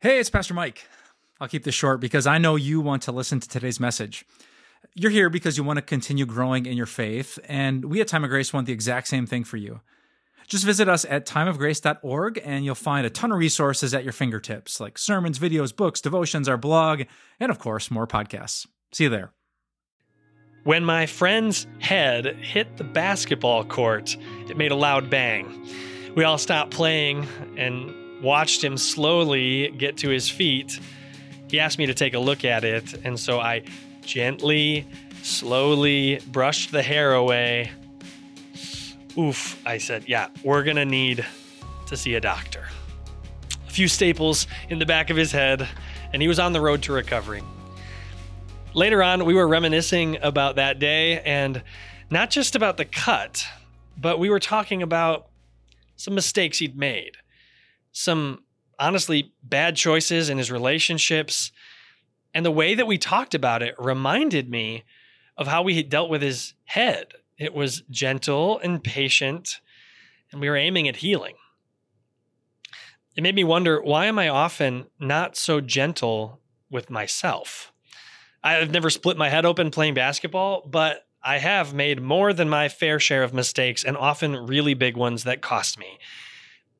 Hey, it's Pastor Mike. I'll keep this short because I know you want to listen to today's message. You're here because you want to continue growing in your faith, and we at Time of Grace want the exact same thing for you. Just visit us at timeofgrace.org and you'll find a ton of resources at your fingertips, like sermons, videos, books, devotions, our blog, and of course, more podcasts. See you there. When my friend's head hit the basketball court, it made a loud bang. We all stopped playing and watched him slowly get to his feet. He asked me to take a look at it, and so I gently, slowly brushed the hair away. Oof, I said, yeah, we're gonna need to see a doctor. A few staples in the back of his head, and he was on the road to recovery. Later on, we were reminiscing about that day and not just about the cut, but we were talking about some mistakes he'd made, some honestly bad choices in his relationships. And the way that we talked about it reminded me of how we had dealt with his head. It was gentle and patient, and we were aiming at healing. It made me wonder why am I often not so gentle with myself? I've never split my head open playing basketball, but I have made more than my fair share of mistakes and often really big ones that cost me.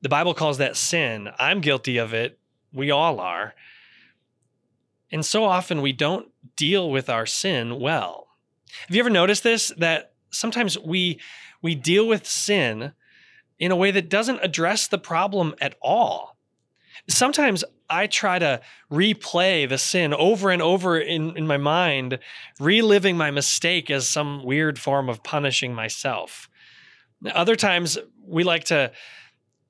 The Bible calls that sin. I'm guilty of it. We all are. And so often we don't deal with our sin well. Have you ever noticed this? That sometimes we we deal with sin in a way that doesn't address the problem at all. Sometimes I try to replay the sin over and over in, in my mind, reliving my mistake as some weird form of punishing myself. Other times we like to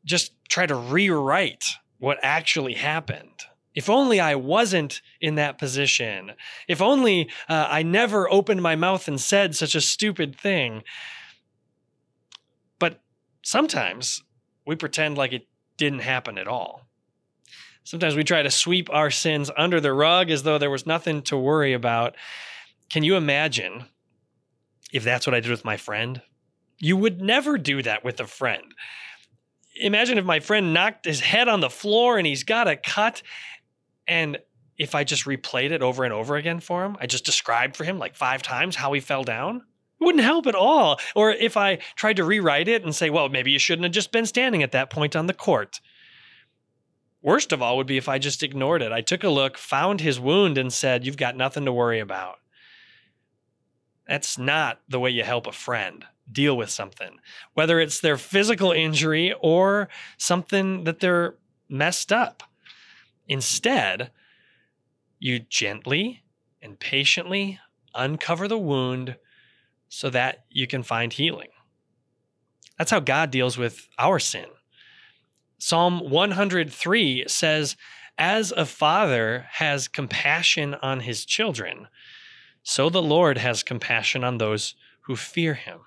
just try to rewrite what actually happened. If only I wasn't in that position. If only uh, I never opened my mouth and said such a stupid thing. But sometimes we pretend like it didn't happen at all. Sometimes we try to sweep our sins under the rug as though there was nothing to worry about. Can you imagine if that's what I did with my friend? You would never do that with a friend imagine if my friend knocked his head on the floor and he's got a cut and if I just replayed it over and over again for him, I just described for him like five times how he fell down, it wouldn't help at all. Or if I tried to rewrite it and say, well, maybe you shouldn't have just been standing at that point on the court. Worst of all would be if I just ignored it. I took a look, found his wound, and said, You've got nothing to worry about. That's not the way you help a friend deal with something, whether it's their physical injury or something that they're messed up. Instead, you gently and patiently uncover the wound so that you can find healing. That's how God deals with our sin. Psalm 103 says, As a father has compassion on his children, so the Lord has compassion on those who fear him.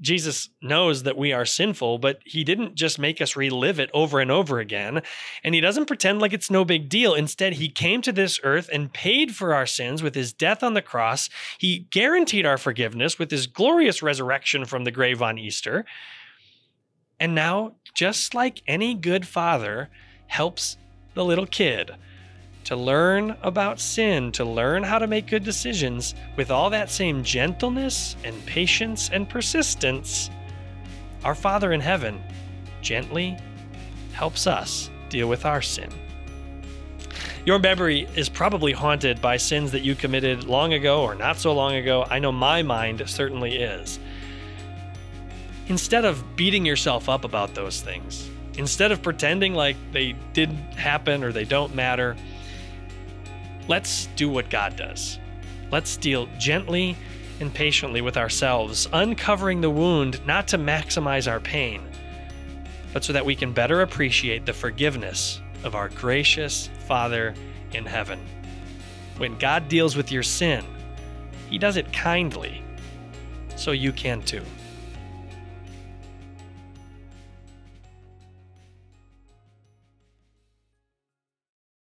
Jesus knows that we are sinful, but he didn't just make us relive it over and over again. And he doesn't pretend like it's no big deal. Instead, he came to this earth and paid for our sins with his death on the cross. He guaranteed our forgiveness with his glorious resurrection from the grave on Easter. And now, just like any good father helps the little kid to learn about sin, to learn how to make good decisions with all that same gentleness and patience and persistence, our Father in heaven gently helps us deal with our sin. Your memory is probably haunted by sins that you committed long ago or not so long ago. I know my mind certainly is. Instead of beating yourself up about those things, instead of pretending like they didn't happen or they don't matter, Let's do what God does. Let's deal gently and patiently with ourselves, uncovering the wound not to maximize our pain, but so that we can better appreciate the forgiveness of our gracious Father in heaven. When God deals with your sin, He does it kindly, so you can too.